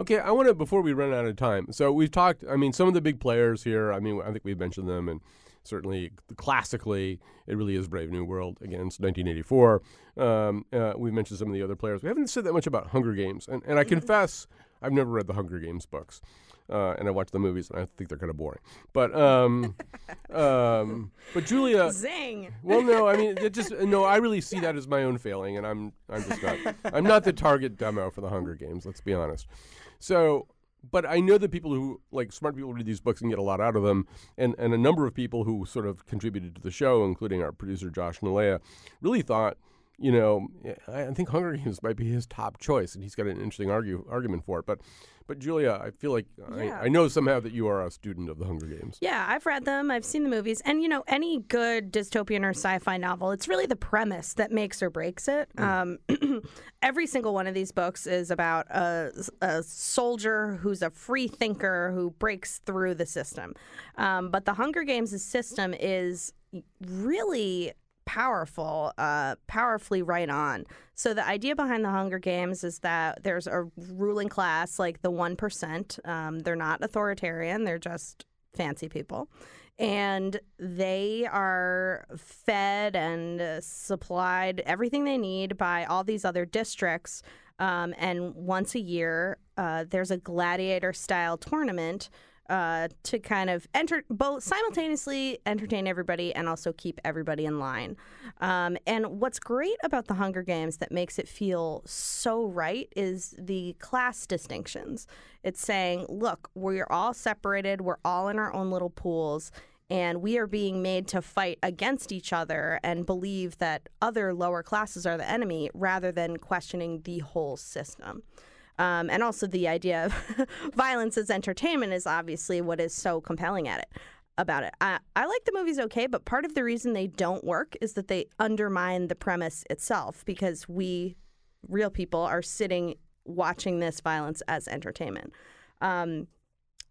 Speaker 5: Okay, I want to before we run out of time. So we've talked. I mean, some of the big players here. I mean, I think we've mentioned them, and certainly classically, it really is Brave New World against 1984. Um, uh, we've mentioned some of the other players. We haven't said that much about Hunger Games, and and I confess I've never read the Hunger Games books. Uh, and I watch the movies, and I think they're kind of boring. But um, um, but Julia,
Speaker 7: Zing.
Speaker 5: well, no, I mean, it just no. I really see that as my own failing, and I'm I'm just not. I'm not the target demo for the Hunger Games. Let's be honest. So, but I know that people who like smart people read these books and get a lot out of them, and and a number of people who sort of contributed to the show, including our producer Josh Nalven, really thought. You know, I I think Hunger Games might be his top choice, and he's got an interesting argue, argument for it. But, but Julia, I feel like
Speaker 7: Yeah.
Speaker 5: I, I know somehow that you are a student of the Hunger Games.
Speaker 7: Yeah, I've read them. I've seen the movies. And, you know, any good dystopian or sci fi novel, it's really the premise that makes or breaks it. Um, every single one of these books is about a, a soldier who's a free thinker who breaks through the system. Um, but the Hunger Games' system is really powerful, uh, powerfully right on. So the idea behind the Hunger Games is that there's a ruling class, like the one percent. Um, they're not authoritarian; they're just fancy people, and they are fed and uh, supplied everything they need by all these other districts. Um, and once a year, uh, there's a gladiator-style tournament uh, to kind of enter both simultaneously entertain everybody and also keep everybody in line. Um, and what's great about the Hunger Games that makes it feel so right is the class distinctions. It's saying, look, we're all separated, we're all in our own little pools. And we are being made to fight against each other and believe that other lower classes are the enemy rather than questioning the whole system. Um, and also the idea of violence as entertainment is obviously what is so compelling at it about it. I, I like the movies okay, but part of the reason they don't work is that they undermine the premise itself because we, real people, are sitting watching this violence as entertainment. Um,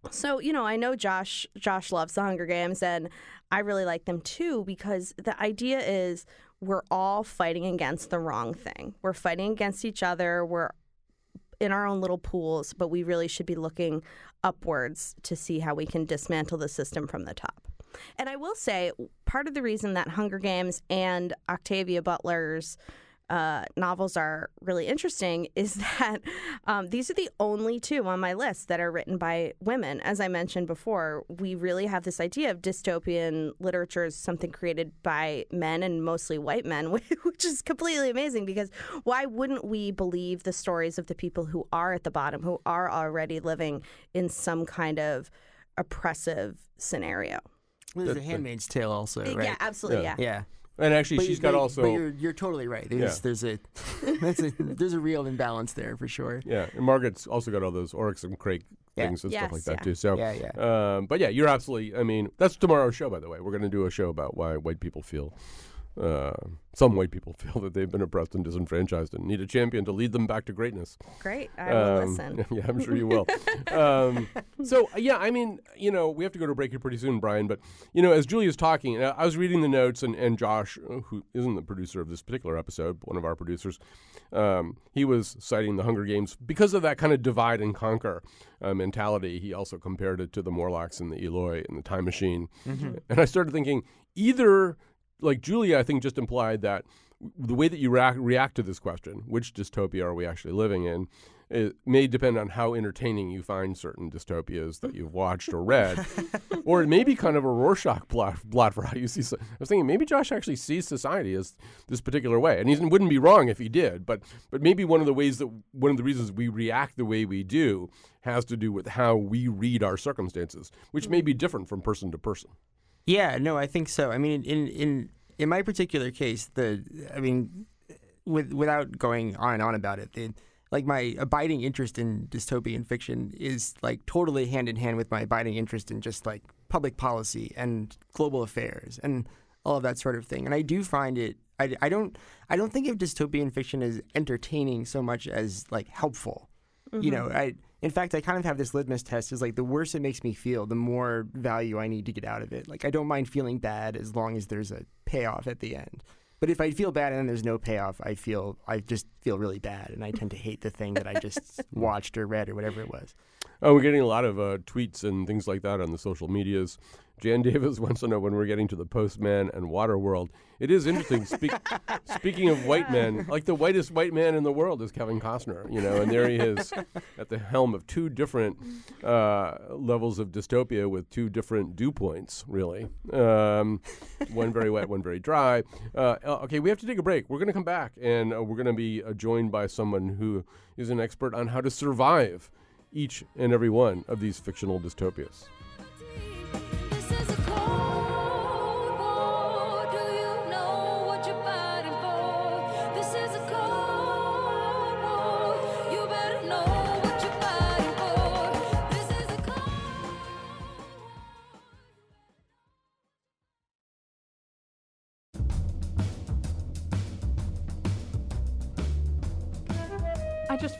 Speaker 7: so you know, I know Josh. Josh loves the Hunger Games, and I really like them too because the idea is we're all fighting against the wrong thing. We're fighting against each other. We're in our own little pools, but we really should be looking upwards to see how we can dismantle the system from the top. And I will say, part of the reason that Hunger Games and Octavia Butler's uh, novels are really interesting is that um, these are the only two on my list that are written by women. As I mentioned before, we really have this idea of dystopian literature as something created by men and mostly white men, which is completely amazing because why wouldn't we believe the stories of the people who are at the bottom, who are already living in some kind of oppressive scenario?
Speaker 6: Well, There's a Handmaid's Tale also, right?
Speaker 7: Yeah,
Speaker 6: right?
Speaker 7: absolutely, yeah.
Speaker 6: Yeah.
Speaker 5: And actually,
Speaker 6: But-
Speaker 5: she's got
Speaker 6: but-
Speaker 5: also.
Speaker 6: But you're, you're totally right. There's
Speaker 5: Yeah.
Speaker 6: there's a there's a there's a real imbalance there for sure.
Speaker 5: Yeah, and Margaret's also got all those Oryx and Crake
Speaker 6: Yeah.
Speaker 5: things and stuff like that
Speaker 6: yeah.
Speaker 5: too. So,
Speaker 6: Yeah, yeah.
Speaker 5: Um, but yeah, you're absolutely. I mean, that's tomorrow's show, by the way. We're going to do a show about why white people feel. Uh, some white people feel that they've been oppressed and disenfranchised and need a champion to lead them back to greatness.
Speaker 7: Great. I will
Speaker 5: Um,
Speaker 7: listen.
Speaker 5: Yeah, I'm sure you will. um, so yeah, I mean, you know, we have to go to break here pretty soon, Brian. But you know, as Julia's talking, uh, I was reading the notes, and, and Josh, uh, who isn't the producer of this particular episode, but one of our producers, um, he was citing the Hunger Games because of that kind of divide and conquer uh, mentality. He also compared it to the Morlocks and the Eloi and the Time Machine,
Speaker 6: Mhm.
Speaker 5: and I started thinking either like Julia, I think just implied that the way that you react, react to this question, which dystopia are we actually living in, it may depend on how entertaining you find certain dystopias that you've watched or read, or it may be kind of a Rorschach blot, blot for how you see. so- I was thinking maybe Josh actually sees society as this particular way, and he wouldn't be wrong if he did. But but maybe one of the ways that one of the reasons we react the way we do has to do with how we read our circumstances, which may be different from person to person.
Speaker 6: Yeah, no, I think so. I mean, in in in my particular case, the I mean, with without going on and on about it, the, like my abiding interest in dystopian fiction is like totally hand in hand with my abiding interest in just like public policy and global affairs and all of that sort of thing. And I do find it. I, I don't I don't think of dystopian fiction as entertaining so much as like helpful. You know,
Speaker 7: Mhm.
Speaker 6: I in fact I kind of have this litmus test is like the worse it makes me feel, the more value I need to get out of it. Like I don't mind feeling bad as long as there's a payoff at the end. But if I feel bad and then there's no payoff, I feel I just feel really bad and I tend to hate the thing that I just watched or read or whatever it was.
Speaker 5: Oh, we're getting a lot of uh, tweets and things like that on the social medias. Jan Davis wants to know when we're getting to the Postman and Water World. It is interesting. Speak, speaking of white men, like the whitest white man in the world is Kevin Costner, you know, and there he is at the helm of two different uh, levels of dystopia with two different dew points, really. Um, one very wet, one very dry. Uh, okay, we have to take a break. We're going to come back and uh, we're going to be uh, joined by someone who is an expert on how to survive each and every one of these fictional dystopias.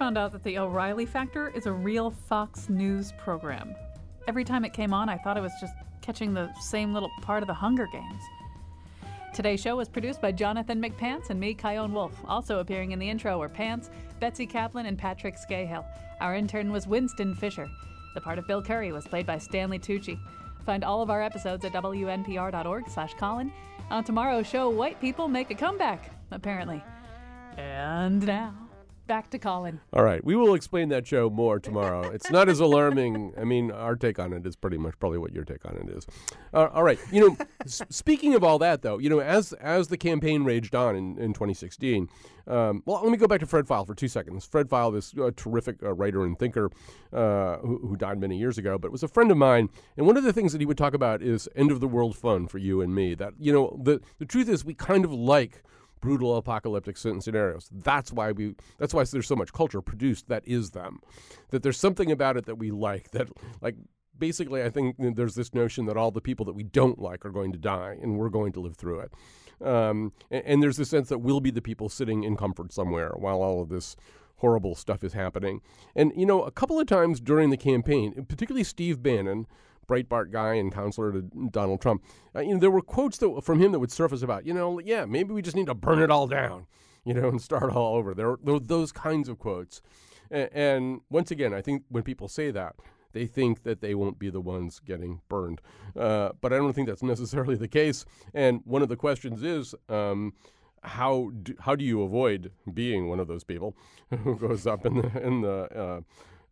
Speaker 1: Found out that the O'Reilly Factor is a real Fox News program. Every time it came on, I thought I was just catching the same little part of the Hunger Games. Today's show was produced by Jonathan McPants and me, Chion Wolf. Also appearing in the intro were Pants, Betsy Kaplan, and Patrick Skahill. Our intern was Winston Fisher. The part of Bill Curry was played by Stanley Tucci. Find all of our episodes at wnpr.org slash Colin. On tomorrow's show, white people make a comeback, apparently. And now, back to Colin.
Speaker 5: All right, we will explain that show more tomorrow. It's not as alarming. I mean, our take on it is pretty much probably what your take on it is. Uh, all right, you know, s- speaking of all that, though, you know, as as the campaign raged on in, in 2016, um, well, let me go back to Fred Pfeil for two seconds. Fred Pfeil, this uh, terrific uh, writer and thinker uh, who, who died many years ago, but was a friend of mine. And one of the things that he would talk about is end of the world fun for you and me. That you know, the the truth is, we kind of like brutal apocalyptic scenarios. That's why we. That's why there's so much culture produced that is them. That there's something about it that we like. That like basically, I think there's this notion that all the people that we don't like are going to die, and we're going to live through it. Um, and, and there's this sense that we'll be the people sitting in comfort somewhere while all of this horrible stuff is happening. And you know, a couple of times during the campaign, particularly Steve Bannon. Breitbart guy and counselor to Donald Trump. Uh, you know, there were quotes that, from him that would surface about, you know, yeah, maybe we just need to burn it all down, you know, and start all over. There, were those kinds of quotes. And, and once again, I think when people say that, they think that they won't be the ones getting burned. Uh, but I don't think that's necessarily the case. And one of the questions is, um, how do, how do you avoid being one of those people who goes up in the in the uh,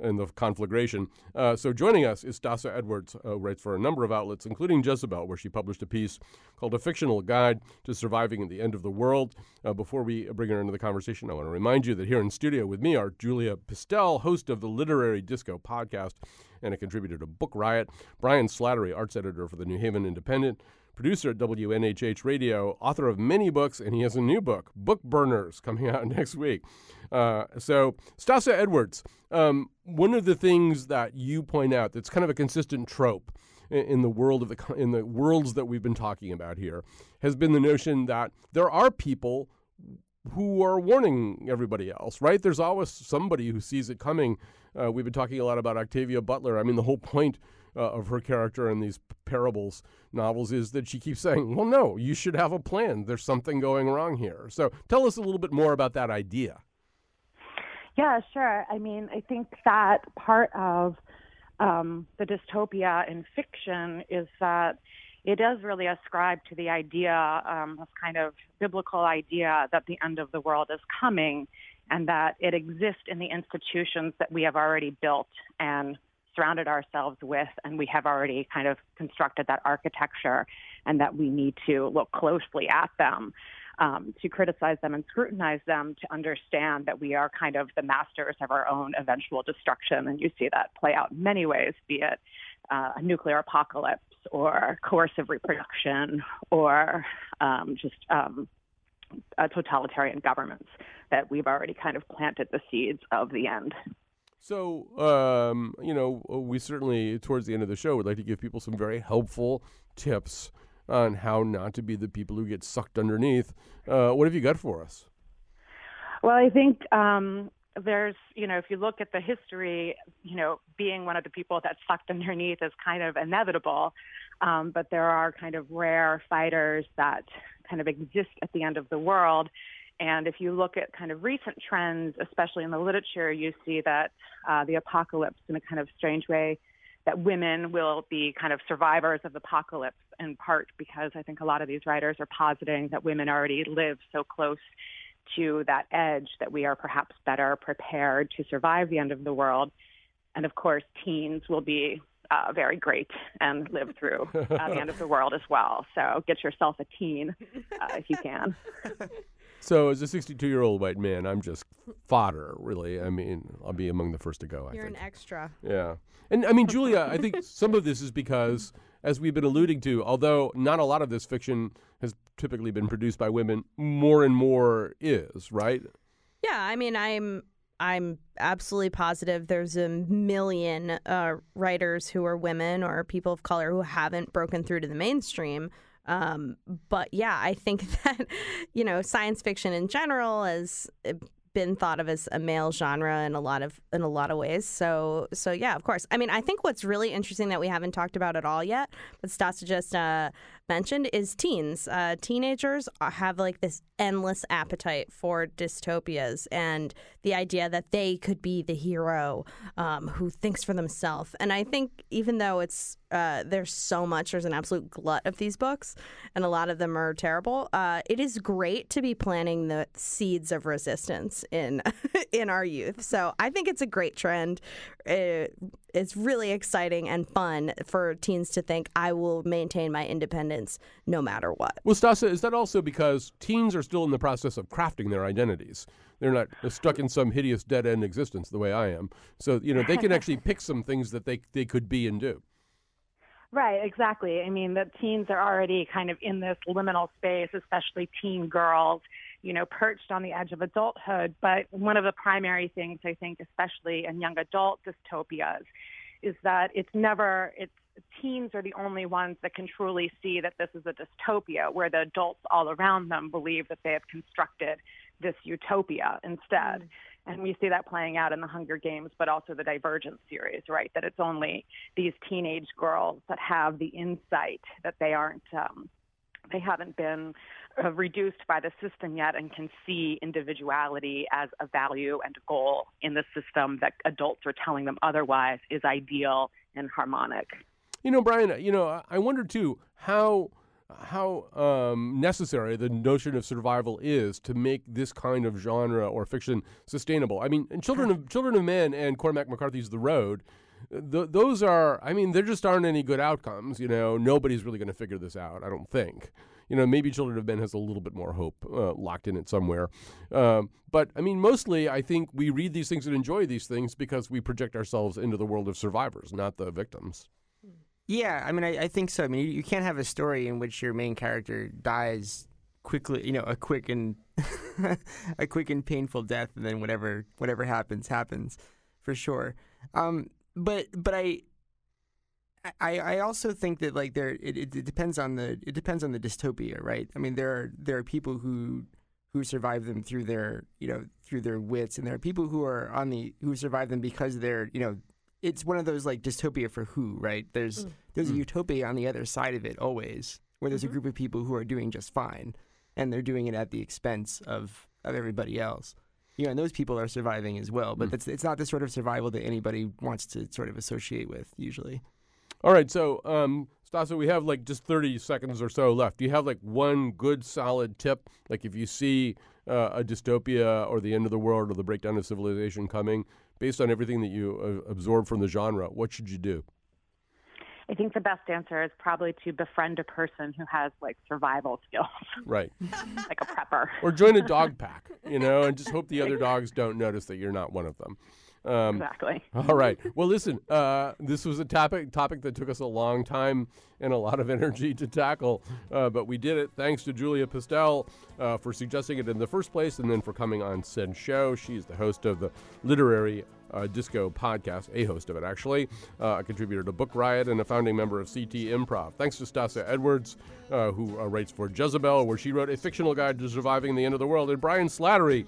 Speaker 5: in the conflagration. Uh, so joining us is Stassa Edwards, uh, who writes for a number of outlets, including Jezebel, where she published a piece called A Fictional Guide to Surviving at the End of the World. Uh, before we bring her into the conversation, I want to remind you that here in studio with me are Julia Pistell, host of the Literary Disco podcast and a contributor to Book Riot, Brian Slattery, arts editor for the New Haven Independent, producer at WNHH Radio, author of many books, and he has a new book, Book Burners, coming out next week. Uh, so, Stassa Edwards, um, one of the things that you point out that's kind of a consistent trope in, the world of the in the worlds that we've been talking about here has been the notion that there are people who are warning everybody else, right? There's always somebody who sees it coming. Uh, we've been talking a lot about Octavia Butler. I mean, the whole point uh, of her character in these parables novels is that she keeps saying, well, no, you should have a plan. There's something going wrong here. So tell us a little bit more about that idea.
Speaker 17: Yeah, sure. I mean, I think that part of um, the dystopia in fiction is that it does really ascribe to the idea, um, this kind of biblical idea that the end of the world is coming and that it exists in the institutions that we have already built and surrounded ourselves with, and we have already kind of constructed that architecture, and that we need to look closely at them um, to criticize them and scrutinize them to understand that we are kind of the masters of our own eventual destruction. And you see that play out in many ways, be it uh, a nuclear apocalypse or coercive reproduction or um, just um, uh, totalitarian governments that we've already kind of planted the seeds of the end.
Speaker 5: So, um, you know, we certainly, towards the end of the show, would like to give people some very helpful tips on how not to be the people who get sucked underneath. Uh, what have you got for us?
Speaker 17: Well, I think um, there's, you know, if you look at the history, you know, being one of the people that's sucked underneath is kind of inevitable. Um, but there are kind of rare fighters that kind of exist at the end of the world. And if you look at kind of recent trends, especially in the literature, you see that uh, the apocalypse, in a kind of strange way, that women will be kind of survivors of the apocalypse in part because I think a lot of these writers are positing that women already live so close to that edge that we are perhaps better prepared to survive the end of the world. And of course, teens will be uh, very great and live through uh, the end of the world as well. So get yourself a teen uh, if you can.
Speaker 5: So, as a 62 year old white man, I'm just fodder, really. I mean, I'll be among the first to go. I
Speaker 7: You're
Speaker 5: think.
Speaker 7: an extra.
Speaker 5: Yeah. And I mean, Julia, I think some of this is because, as we've been alluding to, although not a lot of this fiction has typically been produced by women, more and more is, right?
Speaker 7: Yeah, I mean, I'm I'm absolutely positive there's a million uh, writers who are women or people of color who haven't broken through to the mainstream. Um, but yeah, I think that you know science fiction in general has uh, been thought of as a male genre in a lot of in a lot of ways. So so yeah, of course. I mean, I think what's really interesting that we haven't talked about at all yet, but Stassa just uh, mentioned, is teens. Uh, teenagers have like this endless appetite for dystopias and the idea that they could be the hero um, who thinks for themselves. And I think even though it's uh, there's so much, there's an absolute glut of these books, and a lot of them are terrible. Uh, it is great to be planting the seeds of resistance in in our youth. So I think it's a great trend. It, it's really exciting and fun for teens to think I will maintain my independence no matter what.
Speaker 5: Well, Stassa, is that also because teens are still in the process of crafting their identities? They're not stuck in some hideous dead end existence the way I am. So, you know, they can actually pick some things that they, they could be and do.
Speaker 17: Right, exactly. I mean, the teens are already kind of in this liminal space, especially teen girls, you know, perched on the edge of adulthood. But one of the primary things I think, especially in young adult dystopias, is that it's never, it's teens are the only ones that can truly see that this is a dystopia, where the adults all around them believe that they have constructed this utopia instead. And we see that playing out in the Hunger Games, but also the Divergent series, right? That it's only these teenage girls that have the insight that they aren't, um, they haven't been uh, reduced by the system yet and can see individuality as a value and a goal in the system that adults are telling them otherwise is ideal and harmonic.
Speaker 5: You know, Brian, you know, I- I wonder too how how um, necessary the notion of survival is to make this kind of genre or fiction sustainable. I mean, Children of Children of Men and Cormac McCarthy's The Road, th- those are. I mean, there just aren't any good outcomes. You know, nobody's really going to figure this out. I don't think. You know, maybe Children of Men has a little bit more hope uh, locked in it somewhere. Um, but I mean, mostly, I think we read these things and enjoy these things because we project ourselves into the world of survivors, not the victims.
Speaker 6: Yeah, I mean, I, I think so. I mean, you, you can't have a story in which your main character dies quickly, you know, a quick and a quick and painful death, and then whatever whatever happens happens, for sure. Um, but but I. I, I also think that like there it, it, it depends on the it depends on the dystopia right I mean there are there are people who who survive them through their you know through their wits and there are people who are on the who survive them because they're you know it's one of those like dystopia for who right there's
Speaker 7: Mm.
Speaker 6: there's a
Speaker 7: Mm.
Speaker 6: utopia on the other side of it always where there's a group of people who are doing just fine and they're doing it at the expense of of everybody else you know and those people are surviving as well but
Speaker 5: Mm.
Speaker 6: that's it's not the sort of survival that anybody wants to sort of associate with usually
Speaker 5: All right, so um, Stassa, we have like just 30 seconds or so left. Do you have like one good solid tip? Like if you see uh, a dystopia or the end of the world or the breakdown of civilization coming, based on everything that you uh, absorb from the genre, what should you do?
Speaker 17: I think the best answer is probably to befriend a person who has like survival skills,
Speaker 5: Right.
Speaker 17: like a prepper.
Speaker 5: Or join a dog pack, you know, and just hope the other dogs don't notice that you're not one of them. Um,
Speaker 17: Exactly.
Speaker 5: All right. Well, listen. Uh, this was a topic topic that took us a long time and a lot of energy to tackle, uh, but we did it. Thanks to Julia Pistell uh, for suggesting it in the first place, and then for coming on said show. She's the host of the Literary uh, Disco podcast, a host of it actually, uh, a contributor to Book Riot, and a founding member of CT Improv. Thanks to Stassa Edwards, uh, who uh, writes for Jezebel, where she wrote a fictional guide to surviving the end of the world, and Brian Slattery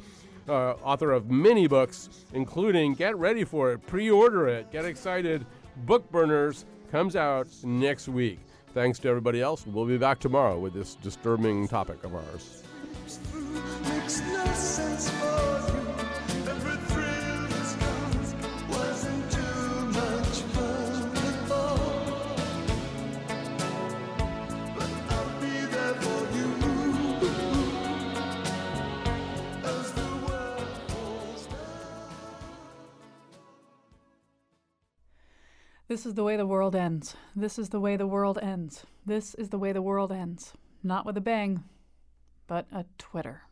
Speaker 5: uh, author of many books, including Get Ready for It, pre order it, get excited. Book Burners comes out next week. Thanks to everybody else. We'll be back tomorrow with this disturbing topic of ours.
Speaker 1: This is the way the world ends. This is the way the world ends. This is the way the world ends. Not with a bang, but a Twitter.